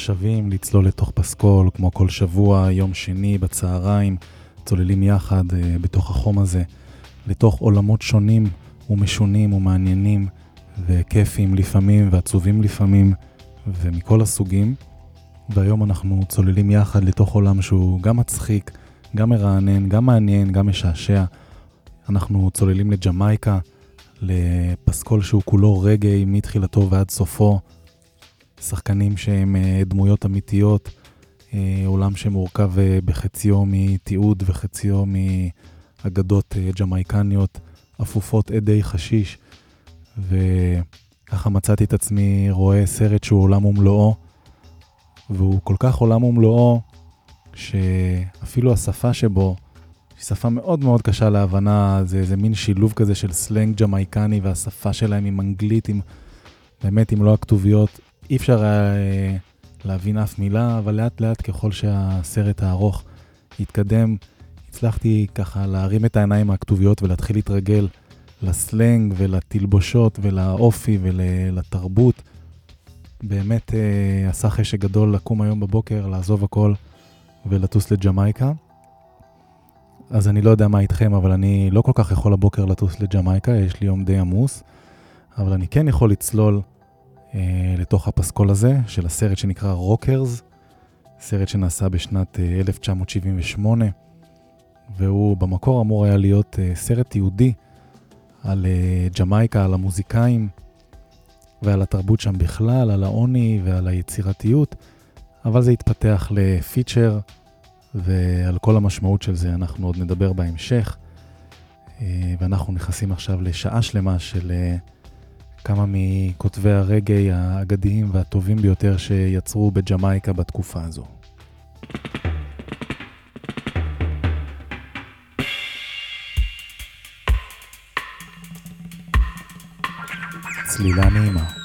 השבים לצלול לתוך פסקול, כמו כל שבוע, יום שני בצהריים, צוללים יחד uh, בתוך החום הזה, לתוך עולמות שונים ומשונים ומעניינים וכיפים לפעמים ועצובים לפעמים ומכל הסוגים. והיום אנחנו צוללים יחד לתוך עולם שהוא גם מצחיק, גם מרענן, גם מעניין, גם משעשע. אנחנו צוללים לג'מייקה, לפסקול שהוא כולו רגעי מתחילתו ועד סופו. שחקנים שהם אה, דמויות אמיתיות, אה, עולם שמורכב אה, בחציו מתיעוד וחציו מאגדות ג'מייקניות, אפופות עדי חשיש, וככה מצאתי את עצמי רואה סרט שהוא עולם ומלואו, והוא כל כך עולם ומלואו, שאפילו השפה שבו, היא שפה מאוד מאוד קשה להבנה, זה איזה מין שילוב כזה של סלנג ג'מייקני והשפה שלהם עם אנגלית, עם, באמת עם לא הכתוביות, אי אפשר היה אה, להבין אף מילה, אבל לאט לאט ככל שהסרט הארוך התקדם, הצלחתי ככה להרים את העיניים מהכתוביות ולהתחיל להתרגל לסלנג ולתלבושות ולאופי ולתרבות. באמת אה, עשה חשק גדול לקום היום בבוקר, לעזוב הכל ולטוס לג'מייקה. אז אני לא יודע מה איתכם, אבל אני לא כל כך יכול הבוקר לטוס לג'מייקה, יש לי יום די עמוס, אבל אני כן יכול לצלול לתוך הפסקול הזה של הסרט שנקרא Rockers, סרט שנעשה בשנת אה, 1978, והוא במקור אמור היה להיות אה, סרט תיעודי על אה, ג'מייקה, על המוזיקאים ועל התרבות שם בכלל, על העוני ועל היצירתיות, אבל זה התפתח ל feature, ועל כל המשמעות של זה אנחנו עוד נדבר בהמשך. אה, ואנחנו נכנסים עכשיו לשעה שלמה של... אה, כמה מכותבי הרגעי האגדיים והטובים ביותר שיצרו בג'מייקה בתקופה הזו. צלילה נעימה.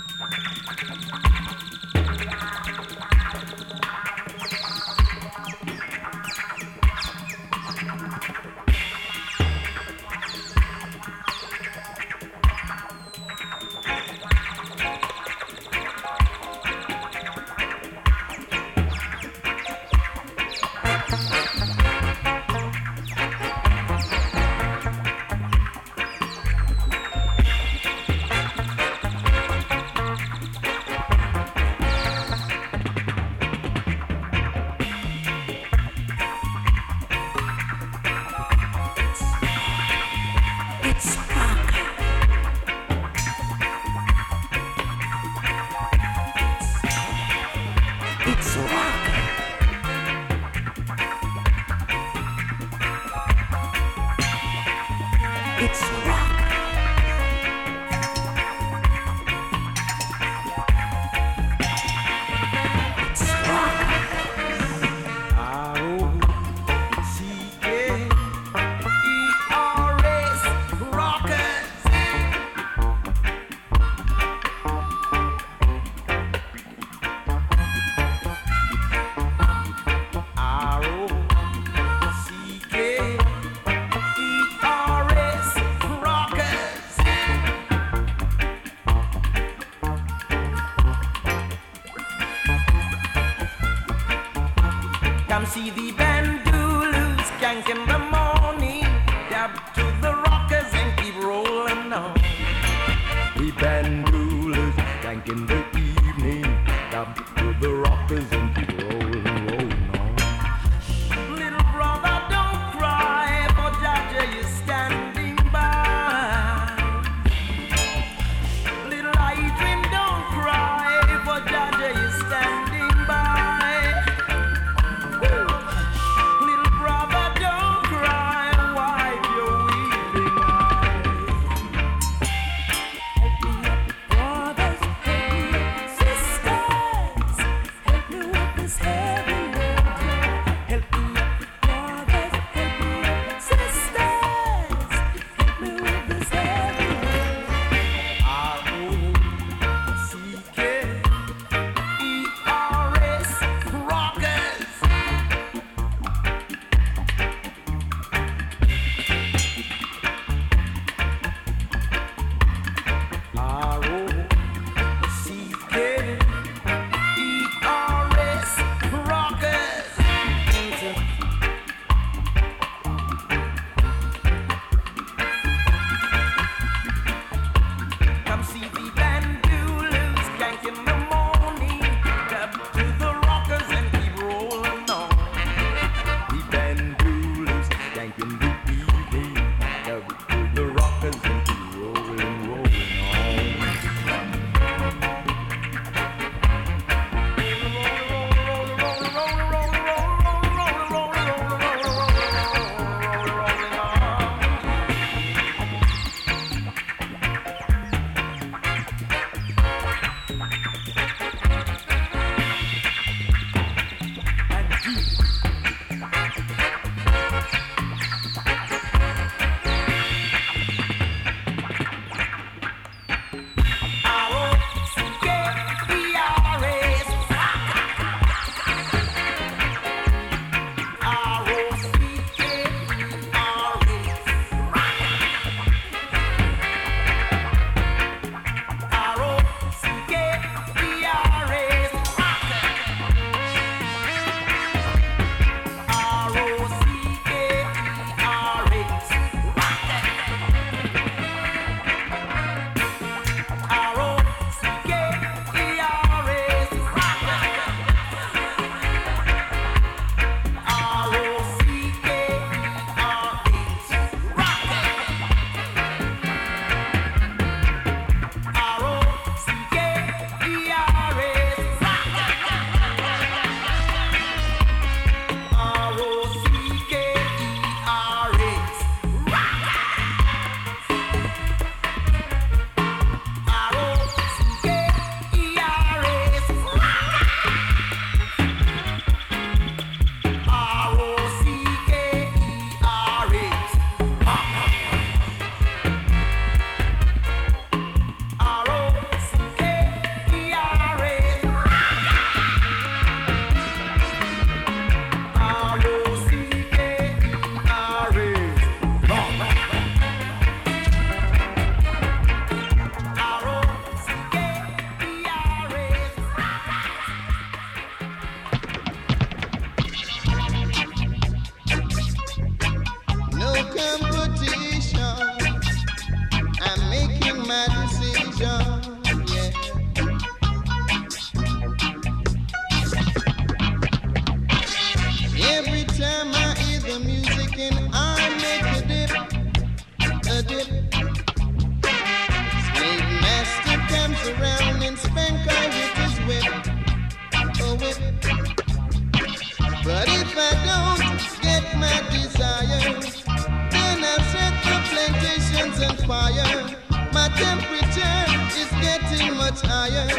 tired.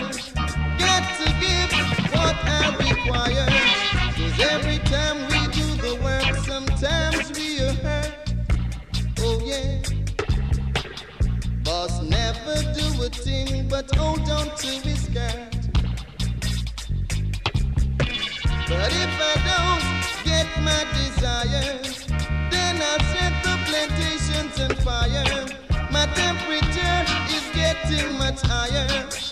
Got to give what I require. Cause every time we do the work, sometimes we are hurt. Oh yeah. Boss never do a thing but hold on to his skirt. But if I don't get my desires, then I'll set the plantations on fire. My temperature is getting much higher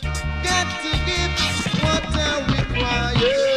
got to give what I require.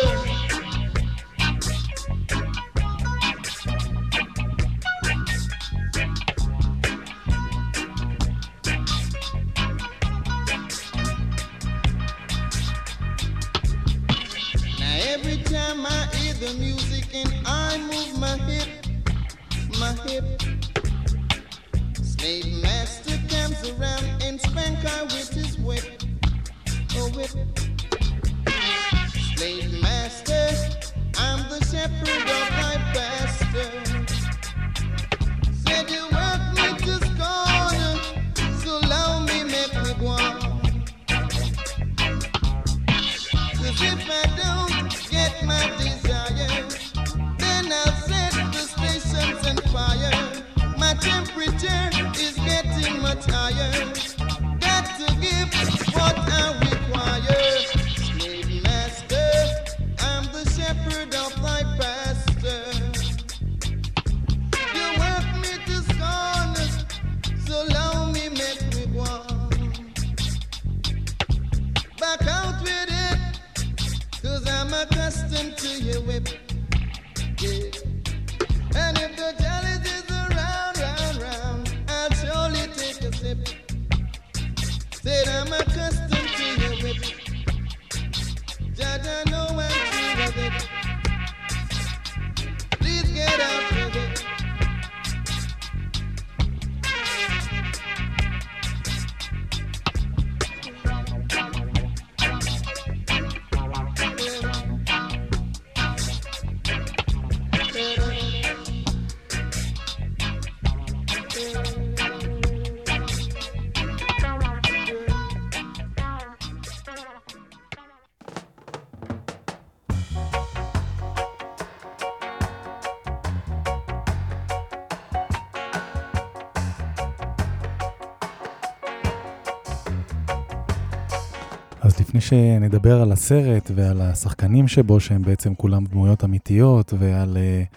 שנדבר על הסרט ועל השחקנים שבו, שהם בעצם כולם דמויות אמיתיות, ועל uh,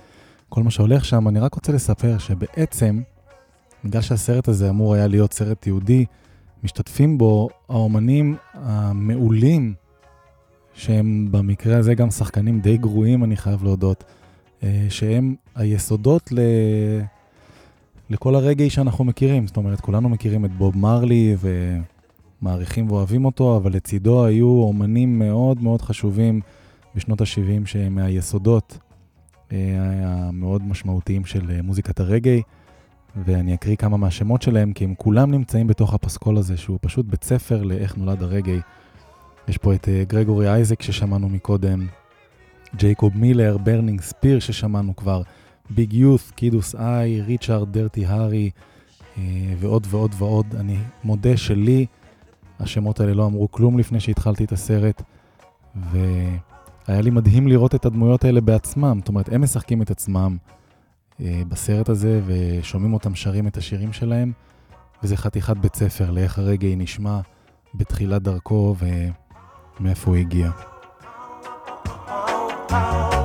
כל מה שהולך שם, אני רק רוצה לספר שבעצם, בגלל שהסרט הזה אמור היה להיות סרט יהודי, משתתפים בו האומנים המעולים, שהם במקרה הזה גם שחקנים די גרועים, אני חייב להודות, uh, שהם היסודות ל... לכל הרגעי שאנחנו מכירים. זאת אומרת, כולנו מכירים את בוב מרלי ו... מעריכים ואוהבים אותו, אבל לצידו היו אומנים מאוד מאוד חשובים בשנות ה-70 שהם מהיסודות אה, המאוד משמעותיים של אה, מוזיקת הרגאיי, ואני אקריא כמה מהשמות שלהם, כי הם כולם נמצאים בתוך הפסקול הזה, שהוא פשוט בית ספר לאיך נולד הרגאיי. יש פה את אה, גרגורי אייזק ששמענו מקודם, ג'ייקוב מילר, Burning Spear ששמענו כבר, Big Youth, Kiddus I, ריצ'ארד Dirty Harry, ועוד ועוד ועוד. אני מודה שלי, השמות האלה לא אמרו כלום לפני שהתחלתי את הסרט, והיה לי מדהים לראות את הדמויות האלה בעצמם. זאת אומרת, הם משחקים את עצמם אה, בסרט הזה, ושומעים אותם שרים את השירים שלהם, וזה חתיכת בית ספר לאיך הרגעי נשמע בתחילת דרכו ומאיפה הוא הגיע. Oh, sky.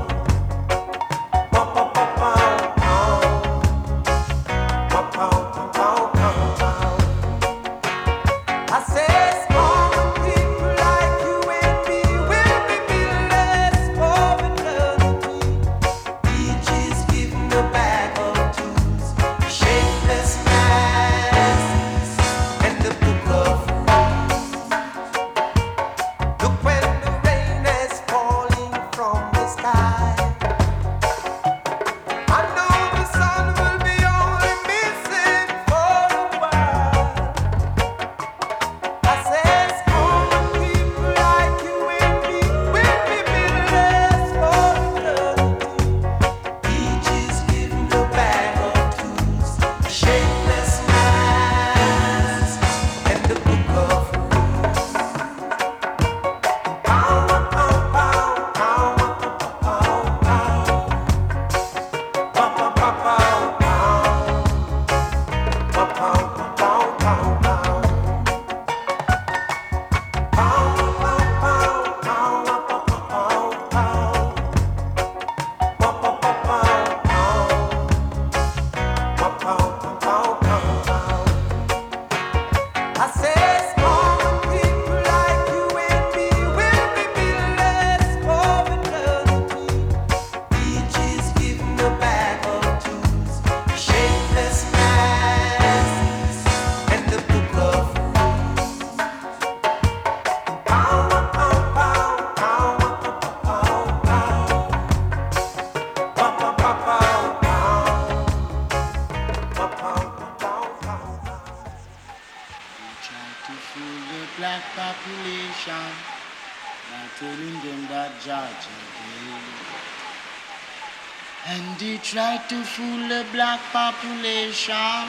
The black population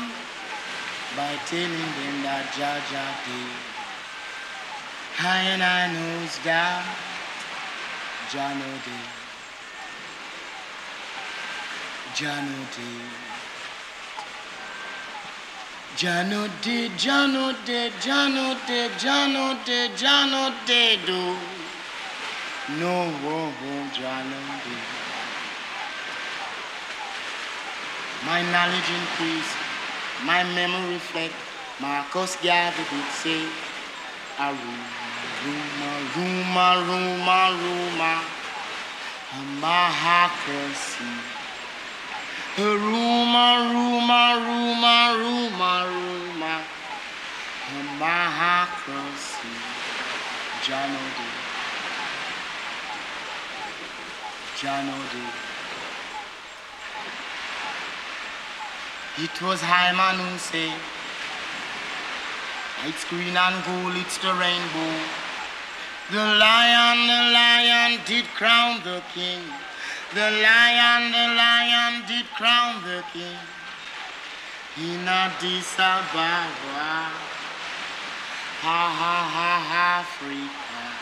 by telling them that Georgia Day. I and I knows that Jano Day. Jano Day. Jano Day, Jano Day, Jano Day, Jano Day, Jano Day, do. No, whoa, whoa, Jano Day. My knowledge increase, my memory reflect. Marcus Garvey did say, a rumor, rumor, rumor, rumor, a mahacracy. A rumor, rumor, rumor, rumor, rumor, a mahacracy. John O'Day. John O'Day. It was Hyman who said, It's green and gold, it's the rainbow. The lion, the lion did crown the king. The lion, the lion did crown the king. In Addis Ababa, ha ha ha Africa.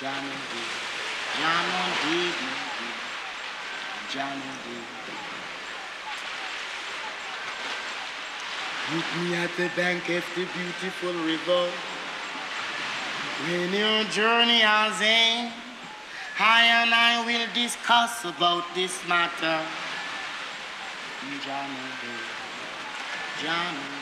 Jano did, Jano did. Meet me at the bank of the beautiful river. When your journey has end, I and I will discuss about this matter. Johnny, Johnny.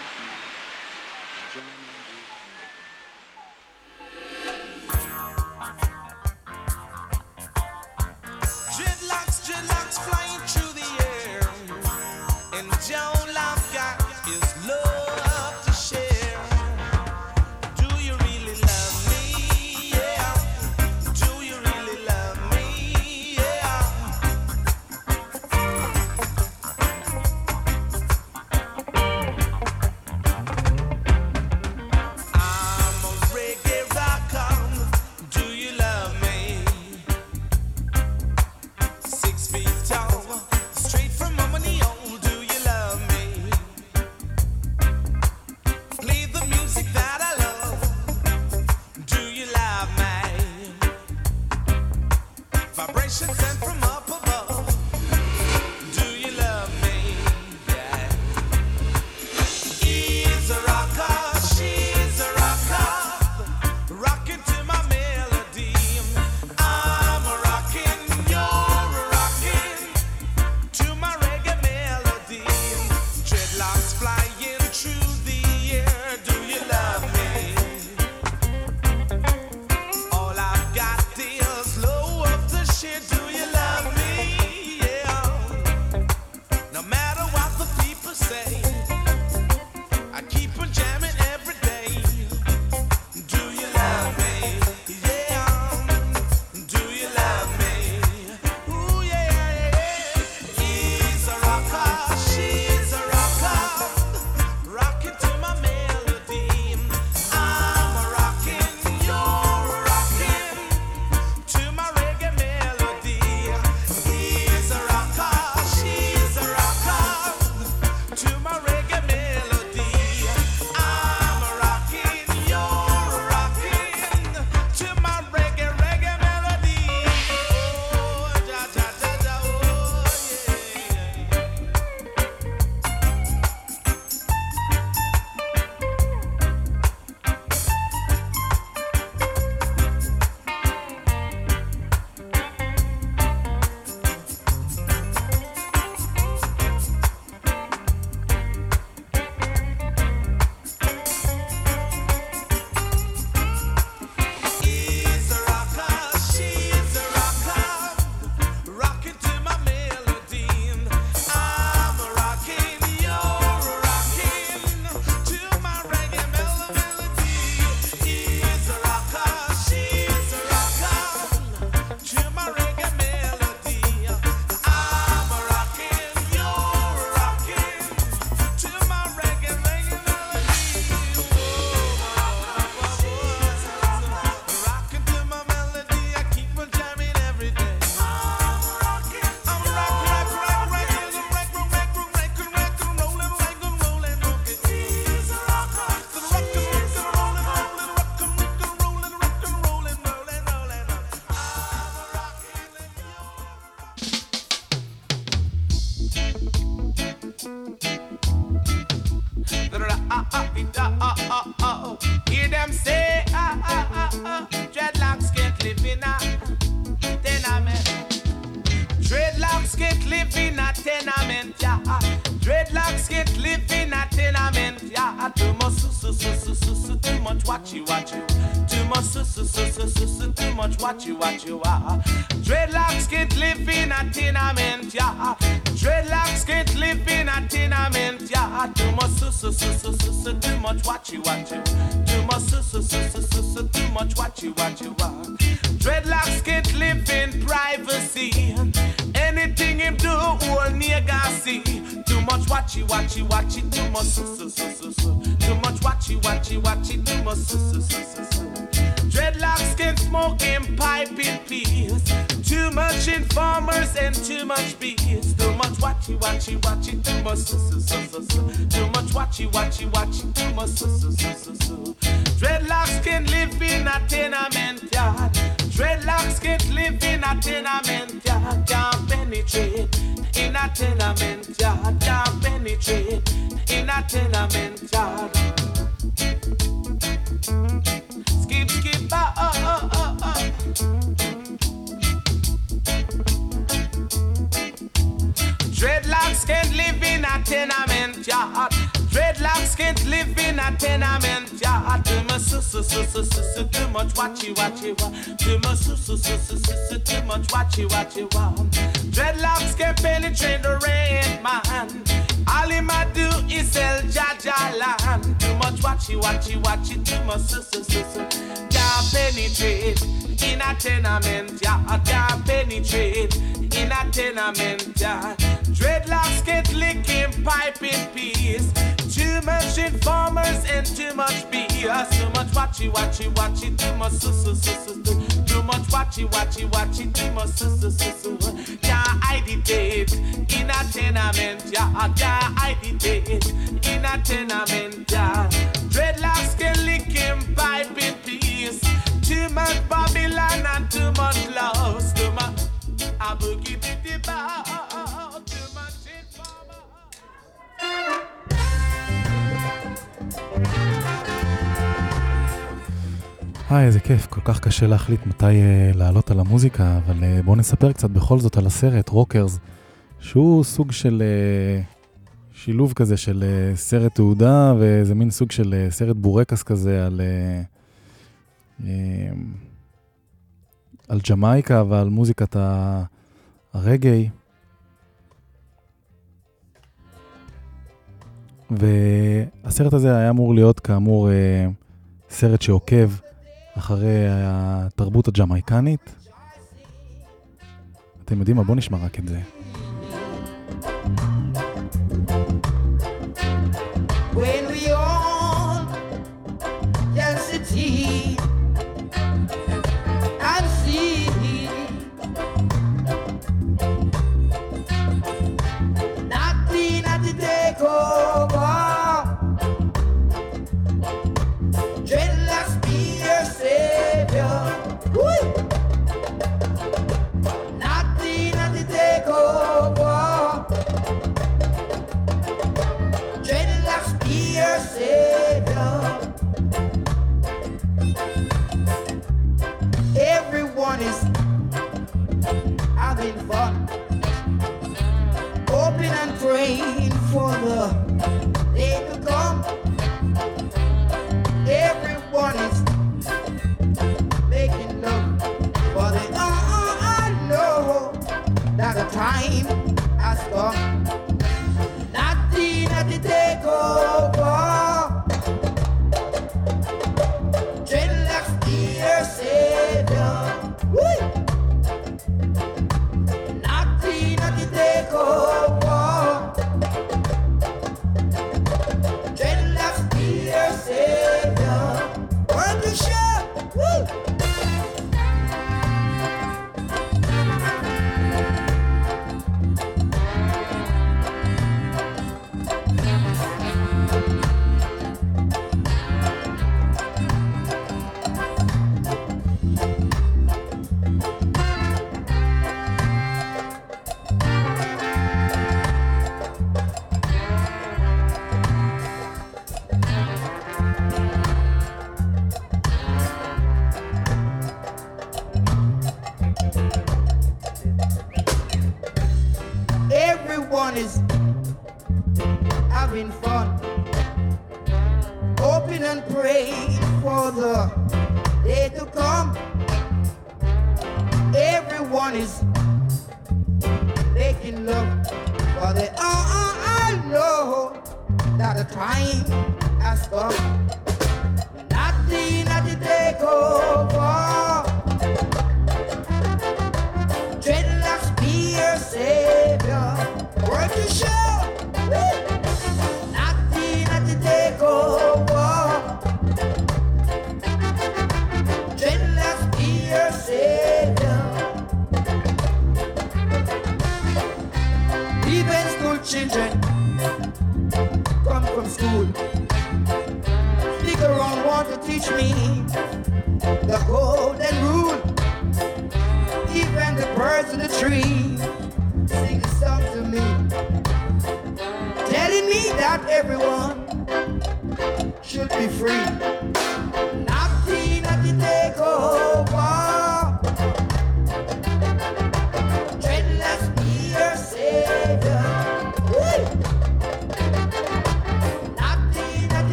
Tenement yard. Dreadlocks can't live in a tenement yard. Can't penetrate in a tenement yard. Can't penetrate in a tenement yard. Skip, skip, ah, ah, ah, ah, ah. Dreadlocks can't live in a tenement yard. Can't live in a tenement yard. Too much su su su su su su, too much watchy watchy wa. Too much su su su su su su, too much watchy watchy wa. Dreadlocks can penetrate the rain, man. All him a do is sell Jaja land. Too much watchy watchy watchy, too much su su su su. Can't penetrate in a tenement yard. Can't penetrate in a tenement yard. Dreadlocks get licking pipe in peace. Too much informers and too much BS. Too much watchy watchy watchy. Too much su su su su. Too much watchy watchy watchy. Too much su su su su. Can't agitate in a tenement yard. Can't agitate in a tenement yard. Dreadlocks get licking pipe in peace. Too much Babylon and too much loss. Too much. I boogie the bar. Too much informer. היי, איזה כיף, כל כך קשה להחליט מתי אה, לעלות על המוזיקה, אבל אה, בואו נספר קצת בכל זאת על הסרט, Rockers, שהוא סוג של אה, שילוב כזה של אה, סרט תעודה, ואיזה מין סוג של אה, סרט בורקס כזה על, אה, אה, על ג'מייקה ועל מוזיקת הרגעי. והסרט הזה היה אמור להיות כאמור uh, סרט שעוקב אחרי התרבות הג'מייקנית. אתם יודעים מה? בואו נשמע רק את זה.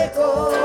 seco.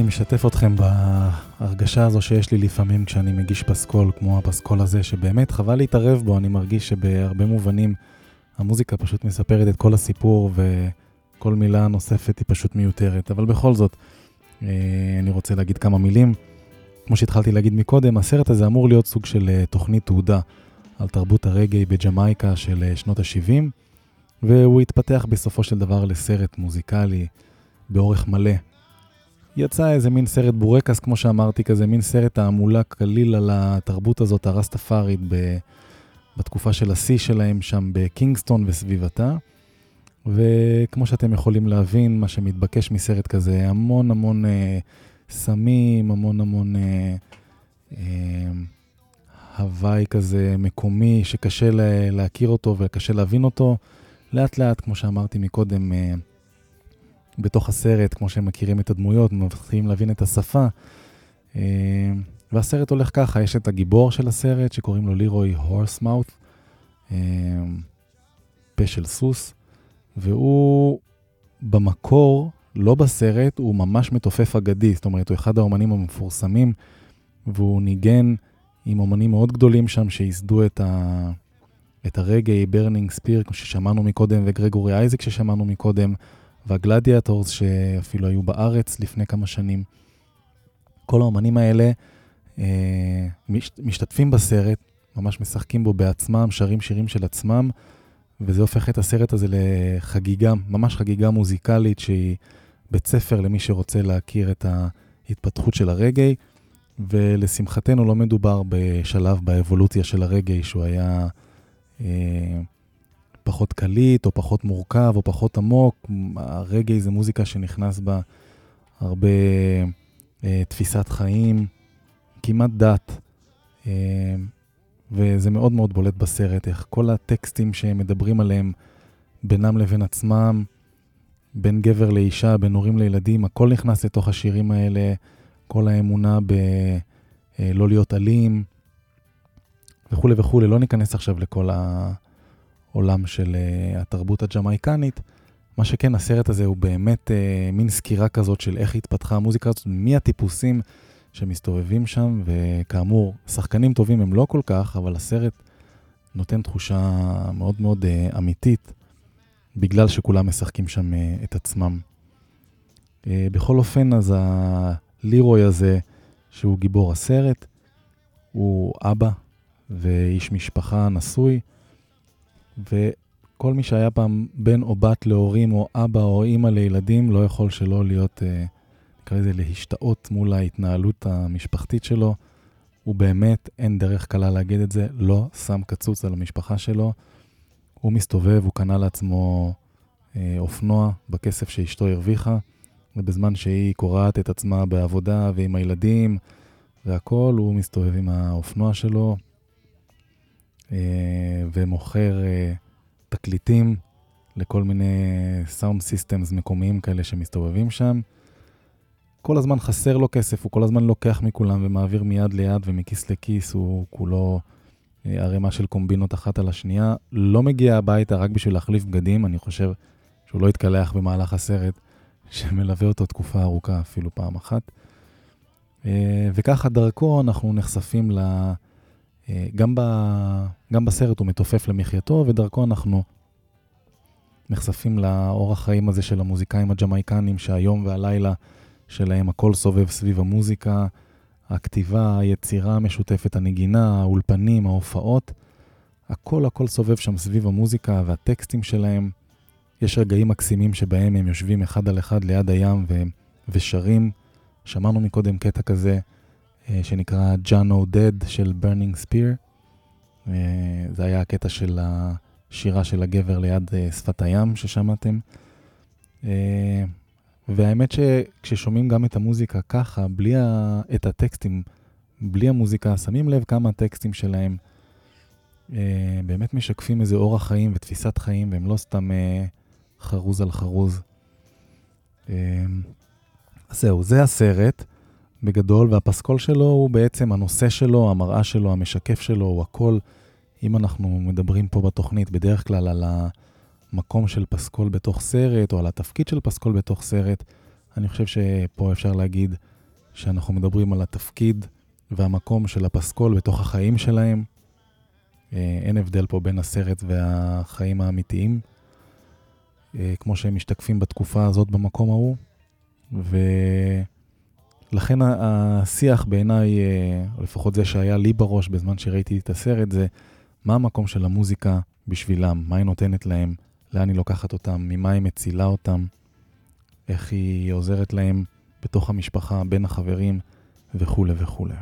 אני משתף אתכם בהרגשה הזו שיש לי לפעמים כשאני מגיש פסקול, כמו הפסקול הזה, שבאמת חבל להתערב בו, אני מרגיש שבהרבה מובנים המוזיקה פשוט מספרת את כל הסיפור וכל מילה נוספת היא פשוט מיותרת. אבל בכל זאת, אה, אני רוצה להגיד כמה מילים. כמו שהתחלתי להגיד מקודם, הסרט הזה אמור להיות סוג של אה, תוכנית תעודה על תרבות הרגעי בג'מייקה של אה, שנות ה-70, והוא התפתח בסופו של דבר לסרט מוזיקלי באורך מלא. יצא איזה מין סרט בורקס, כמו שאמרתי, כזה מין סרט תעמולה קליל על התרבות הזאת, הרסטפארית, ב... בתקופה של השיא שלהם שם בקינגסטון וסביבתה. וכמו שאתם יכולים להבין, מה שמתבקש מסרט כזה, המון המון אה, סמים, המון המון אה, אה, הוואי כזה מקומי, שקשה לה, להכיר אותו וקשה להבין אותו. לאט לאט, כמו שאמרתי מקודם, אה, בתוך הסרט, כמו שהם מכירים את הדמויות, מתחילים להבין את השפה. אה, והסרט הולך ככה, יש את הגיבור של הסרט, שקוראים לו לירוי הורסמאוט, אה, פה של סוס, והוא במקור, לא בסרט, הוא ממש מתופף אגדי, זאת אומרת, הוא אחד האומנים המפורסמים, והוא ניגן עם אומנים מאוד גדולים שם, שייסדו את, ה... את הרגאיי, Burning Spear, כמו ששמענו מקודם, וגרגורי אייזק ששמענו מקודם, וה Gladiators שאפילו היו בארץ לפני כמה שנים. כל האומנים האלה אה, מש, משתתפים בסרט, ממש משחקים בו בעצמם, שרים שירים של עצמם, וזה הופך את הסרט הזה לחגיגה, ממש חגיגה מוזיקלית שהיא בית ספר למי שרוצה להכיר את ההתפתחות של הרגאיי, ולשמחתנו לא מדובר בשלב באבולוציה של הרגעי שהוא היה אה, פחות קליט, או פחות מורכב, או פחות עמוק. הרגעי זה מוזיקה שנכנס בה הרבה אה, תפיסת חיים, כמעט דת. אה, וזה מאוד מאוד בולט בסרט, איך כל הטקסטים שהם מדברים עליהם בינם לבין עצמם, בין גבר לאישה, בין הורים לילדים, הכל נכנס לתוך השירים האלה, כל האמונה בלא להיות אלים וכולי וכולי. לא ניכנס עכשיו לכל העולם של אה, התרבות הג'מייקנית. מה שכן, הסרט הזה הוא באמת אה, מין סקירה כזאת של איך התפתחה המוזיקה הזאת, מי הטיפוסים שמסתובבים שם, וכאמור, שחקנים טובים הם לא כל כך, אבל הסרט נותן תחושה מאוד מאוד uh, אמיתית, בגלל שכולם משחקים שם uh, את עצמם. Uh, בכל אופן, אז הלירוי הזה, שהוא גיבור הסרט, הוא אבא ואיש משפחה נשוי, וכל מי שהיה פעם בן או בת להורים, או אבא או אימא לילדים, לא יכול שלא להיות, אה, נקרא לזה, להשתאות מול ההתנהלות המשפחתית שלו. הוא באמת, אין דרך קלה להגיד את זה, לא שם קצוץ על המשפחה שלו. הוא מסתובב, הוא קנה לעצמו אה, אופנוע בכסף שאשתו הרוויחה, ובזמן שהיא קורעת את עצמה בעבודה ועם הילדים והכול, הוא מסתובב עם האופנוע שלו ומוכר אה, תקליטים לכל מיני סאונד סיסטמס מקומיים כאלה שמסתובבים שם. כל הזמן חסר לו כסף, הוא כל הזמן לוקח מכולם ומעביר מיד ליד ומכיס לכיס, הוא כולו אה, ערימה של קומבינות אחת על השנייה. לא מגיע הביתה רק בשביל להחליף בגדים, אני חושב שהוא לא התקלח במהלך הסרט, שמלווה אותו תקופה ארוכה, אפילו פעם אחת. אה, וככה דרכו אנחנו נחשפים ל... אה, גם, ב... גם בסרט הוא מתופף למחייתו, ודרכו אנחנו נחשפים לאורח חיים הזה של המוזיקאים הג'מייקנים, שהיום והלילה שלהם הכל סובב סביב המוזיקה, הכתיבה, היצירה המשותפת, הנגינה, האולפנים, ההופעות. הכל הכל סובב שם סביב המוזיקה והטקסטים שלהם. יש רגעים מקסימים שבהם הם יושבים אחד על אחד ליד הים ו... ושרים. שמענו מקודם קטע כזה אה, שנקרא John O'Dead של Burning Spear. אה, זה היה הקטע של השירה של הגבר ליד אה, שפת הים ששמעתם. והאמת שכששומעים גם את המוזיקה ככה, בלי ה... את הטקסטים, בלי המוזיקה, שמים לב כמה הטקסטים שלהם באמת משקפים איזה אורח חיים ותפיסת חיים, והם לא סתם חרוז על חרוז. אז זהו, זה הסרט בגדול, והפסקול שלו הוא בעצם הנושא שלו, המראה שלו, המשקף שלו, הוא הכל. אם אנחנו מדברים פה בתוכנית בדרך כלל על המקום של פסקול בתוך סרט, או על התפקיד של פסקול בתוך סרט, אני חושב שפה אפשר להגיד שאנחנו מדברים על התפקיד והמקום של הפסקול בתוך החיים שלהם. אה, אין הבדל פה בין הסרט והחיים האמיתיים, אה, כמו שהם משתקפים בתקופה הזאת במקום ההוא. ולכן השיח בעיניי, אה, או לפחות זה שהיה לי בראש בזמן שראיתי את הסרט, זה מה המקום של המוזיקה בשבילם, מה היא נותנת להם, לאן היא לוקחת אותם, ממה היא מצילה אותם, איך היא עוזרת להם בתוך המשפחה, בין החברים וכולי וכולי.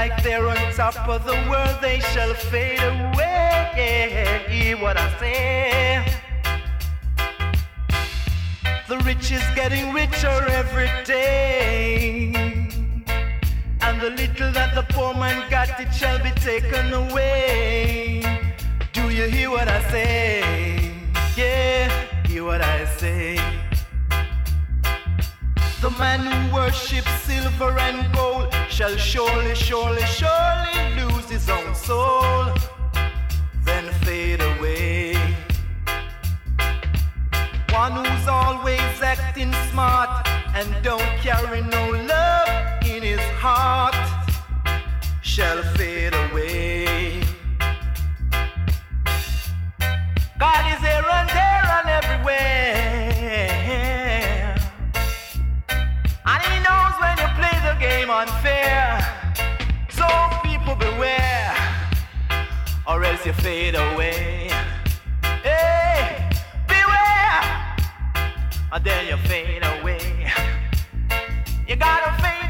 Like they're on top of the world, they shall fade away. Yeah, hear what I say. The rich is getting richer every day. And the little that the poor man got, it shall be taken away. Do you hear what I say? Yeah, hear what I say. The man who worships silver and gold shall surely, surely, surely lose his own soul, then fade away. One who's always acting smart and don't carry no love in his heart shall fade away. God is here and there and everywhere. Game unfair. So people beware, or else you fade away. Hey, beware, and then you fade away. You gotta fade,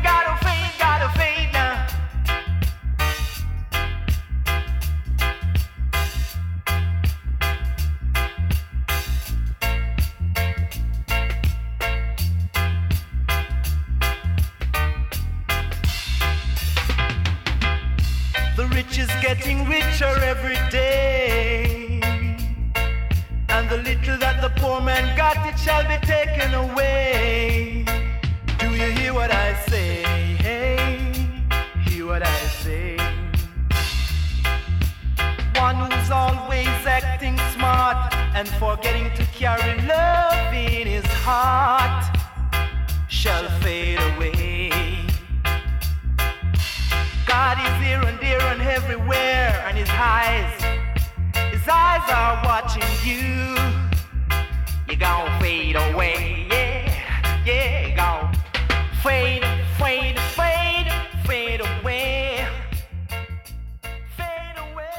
Do you hear what I say? Hey, hear what I say. One who's always acting smart and forgetting to carry love in his heart shall fade away. God is here and there and everywhere, and his eyes, his eyes are watching you. Gon' fade away, yeah, yeah, gon' fade, fade, fade, fade away, fade away.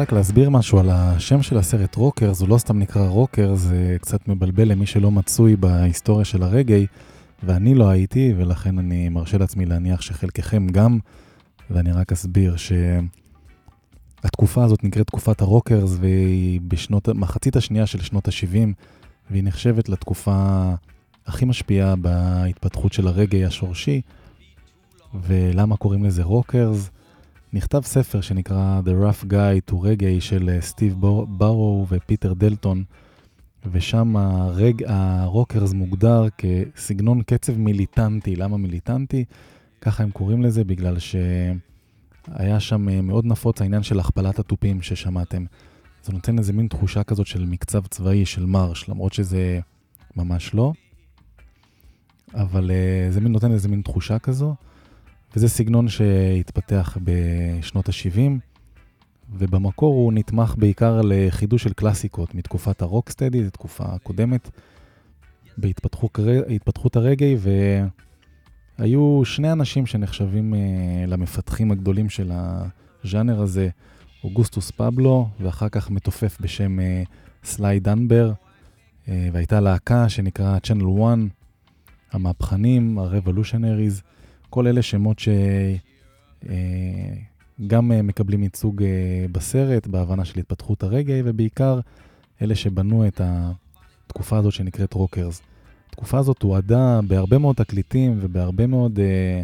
רק להסביר משהו על השם של הסרט Rockers, הוא לא סתם נקרא Rockers, זה קצת מבלבל למי שלא מצוי בהיסטוריה של הרגעי, ואני לא הייתי, ולכן אני מרשה לעצמי להניח שחלקכם גם, ואני רק אסביר התקופה הזאת נקראת תקופת ה Rockers, והיא בשנות, מחצית השנייה של שנות ה-70, והיא נחשבת לתקופה הכי משפיעה בהתפתחות של הרגאיי השורשי. ולמה קוראים לזה Rockers? נכתב ספר שנקרא The Rough Guide to Reggae של אה, סטיב בארו ופיטר דלטון, ושם הרג... ה Rockers מוגדר כסגנון קצב מיליטנטי. למה מיליטנטי? ככה הם קוראים לזה בגלל שהיה שם אה, מאוד נפוץ העניין של הכפלת התופים ששמעתם. זה נותן איזה מין תחושה כזאת של מקצב צבאי, של מרש, למרות שזה ממש לא. אבל uh, זה נותן איזה מין תחושה כזו. וזה סגנון שהתפתח בשנות ה-70, ובמקור הוא נתמך בעיקר לחידוש של קלאסיקות מתקופת הרוקסטדי, זו תקופה קודמת, בהתפתחות התפתחות הרגעי, והיו שני אנשים שנחשבים uh, למפתחים הגדולים של הז'אנר הזה, אוגוסטוס פבלו, ואחר כך מתופף בשם uh, סליי דנבאר, אה, והייתה להקה שנקרא Channel 1, המהפכנים, ה-Revolutionaries, כל אלה שמות שגם מקבלים ייצוג אה, בסרט, בהבנה של התפתחות הרגאיי, ובעיקר אלה שבנו את התקופה הזאת שנקראת Rockers. התקופה הזאת תועדה בהרבה מאוד תקליטים ובהרבה מאוד אה,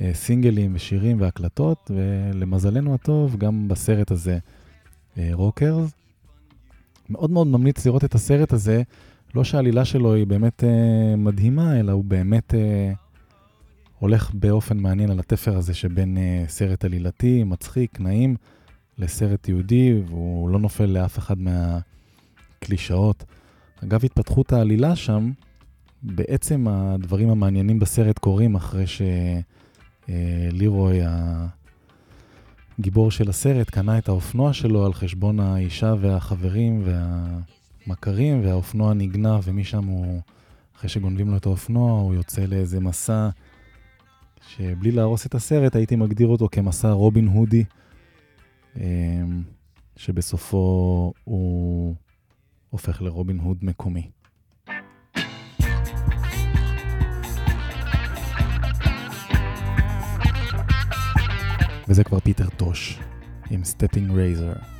אה, סינגלים ושירים והקלטות, ולמזלנו הטוב, גם בסרט הזה, אה, Rockers. מאוד מאוד ממליץ לראות את הסרט הזה, לא שהעלילה שלו היא באמת אה, מדהימה, אלא הוא באמת... אה, הולך באופן מעניין על התפר הזה שבין אה, סרט עלילתי, מצחיק, נעים, לסרט תיעודי, והוא לא נופל לאף אחד מהקלישאות. אגב, התפתחות העלילה שם, בעצם הדברים המעניינים בסרט קורים אחרי שלירוי, הגיבור של הסרט, קנה את האופנוע שלו על חשבון האישה והחברים והמכרים, והאופנוע נגנב, ומשם הוא, אחרי שגונבים לו את האופנוע, הוא יוצא לאיזה מסע שבלי להרוס את הסרט הייתי מגדיר אותו כמסע רובין הודי, אמ, שבסופו הוא הופך לרובין הוד מקומי. וזה כבר פיטר טוש עם סטפינג רייזר.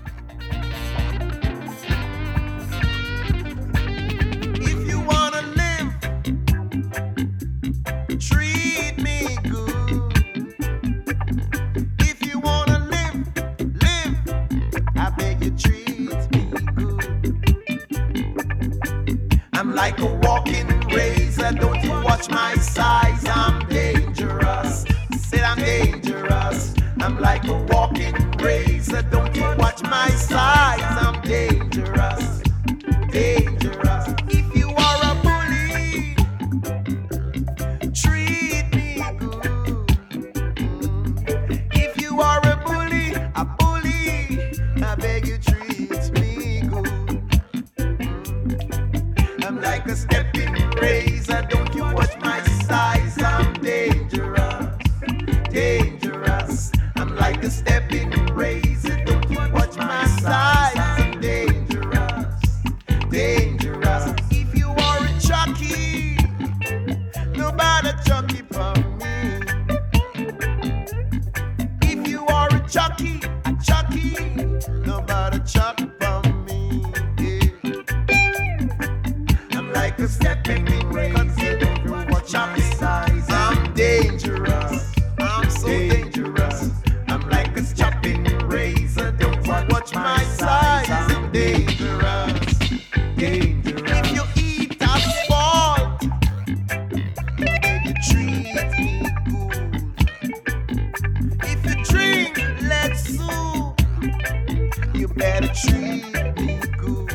You better treat me good.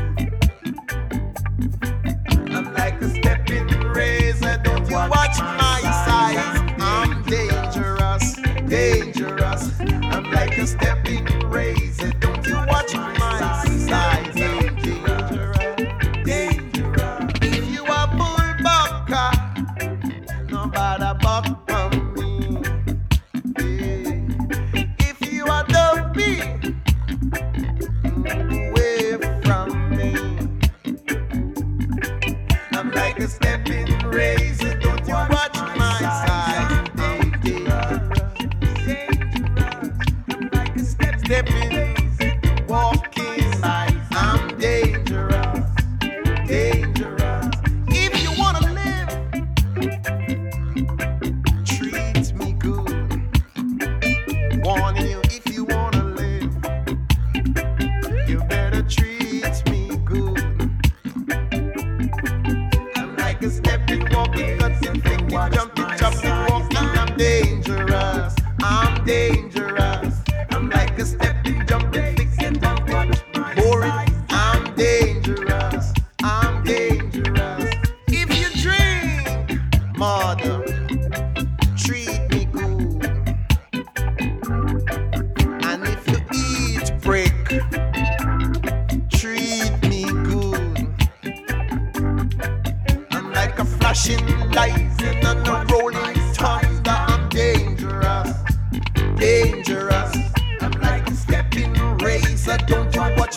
I'm like a stepping razor, don't you watch my size? I'm dangerous, dangerous. I'm like a stepping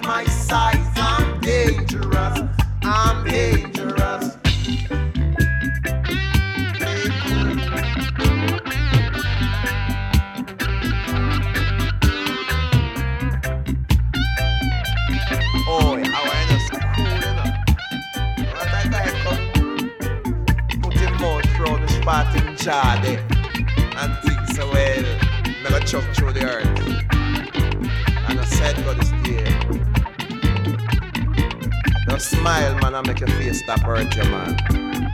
watch my size. I'm dangerous. I'm dangerous. smile, man, I make your face stop hurting, man.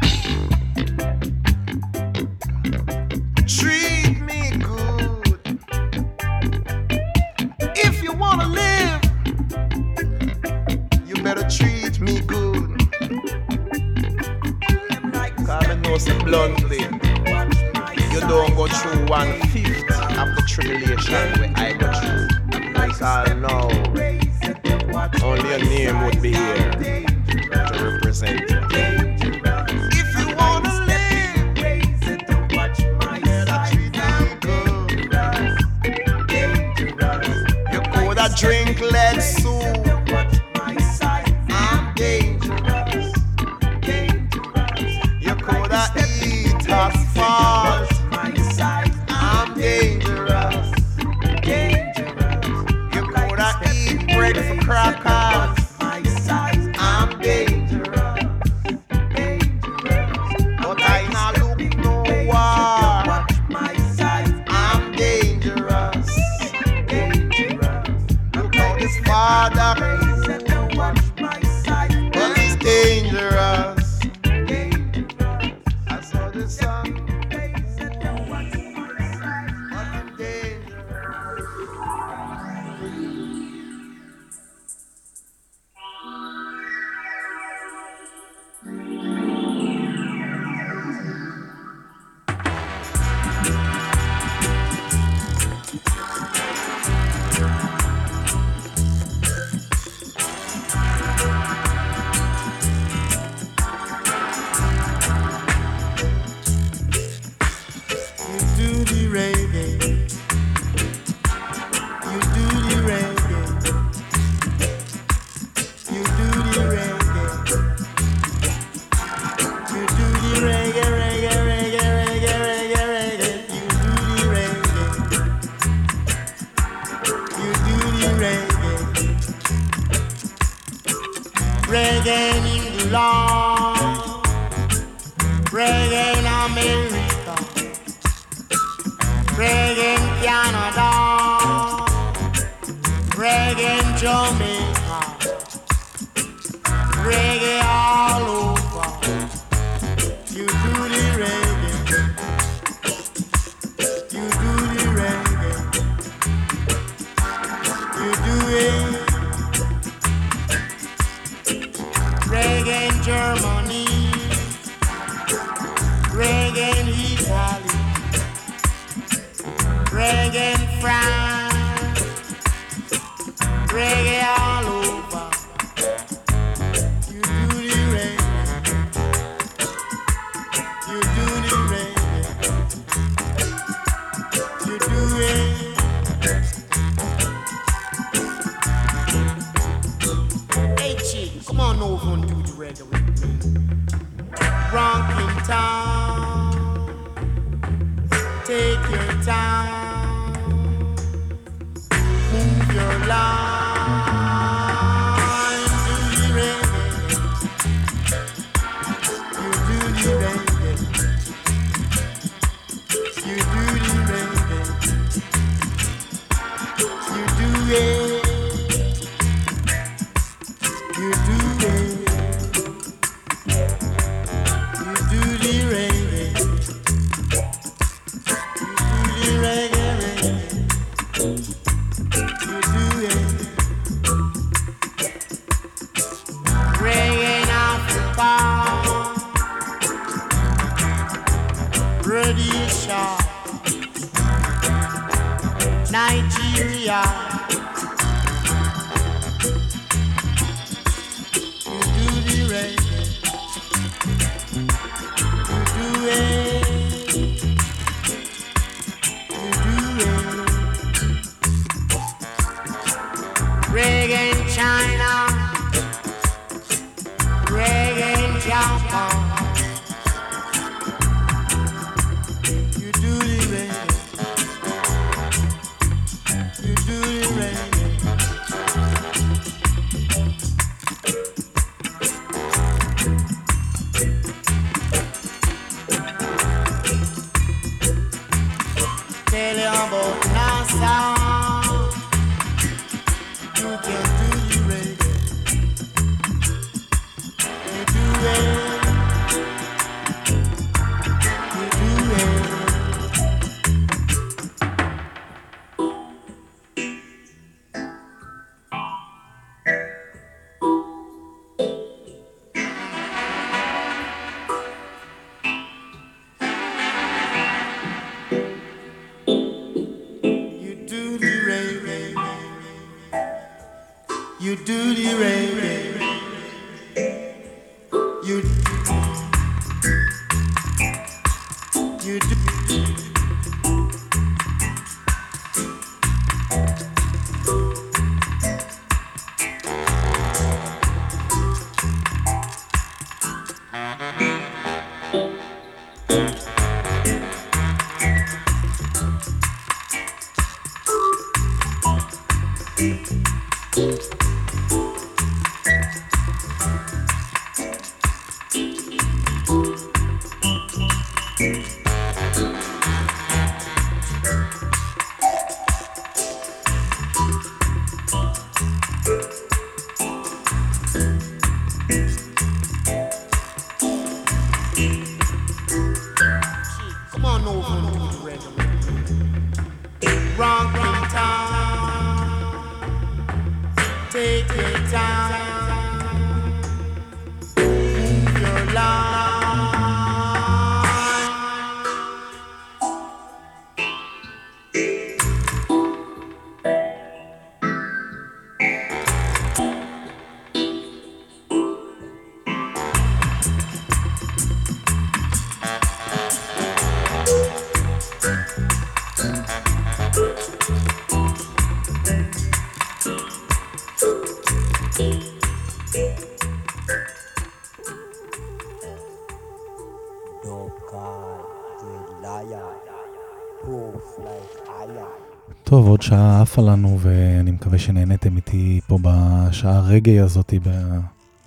שעה עפה לנו, ואני מקווה שנהניתם איתי פה בשעה הרגעי הזאת. ב-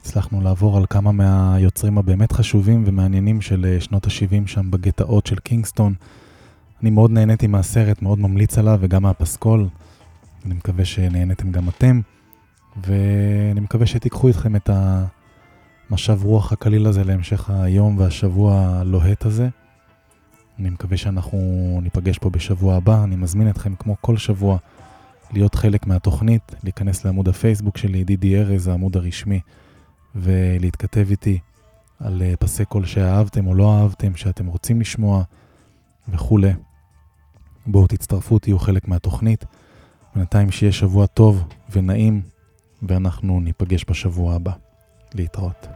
הצלחנו לעבור על כמה מהיוצרים הבאמת חשובים ומעניינים של אה, שנות ה-70 שם בגטאות של קינגסטון. אני מאוד נהניתי מהסרט, מאוד ממליץ עליו, וגם מהפסקול. אני מקווה שנהניתם גם אתם, ואני מקווה שתיקחו איתכם את המשב רוח הקליל הזה להמשך היום והשבוע הלוהט הזה. אני מקווה שאנחנו ניפגש פה בשבוע הבא. אני מזמין אתכם כמו כל שבוע להיות חלק מהתוכנית, להיכנס לעמוד הפייסבוק שלי, דידי ארז, העמוד הרשמי, ולהתכתב איתי על אה, פסי קול שאהבתם או לא אהבתם, שאתם רוצים לשמוע וכולי. בואו תצטרפו, תהיו חלק מהתוכנית. בינתיים שיהיה שבוע טוב ונעים, ואנחנו ניפגש בשבוע הבא. להתראות.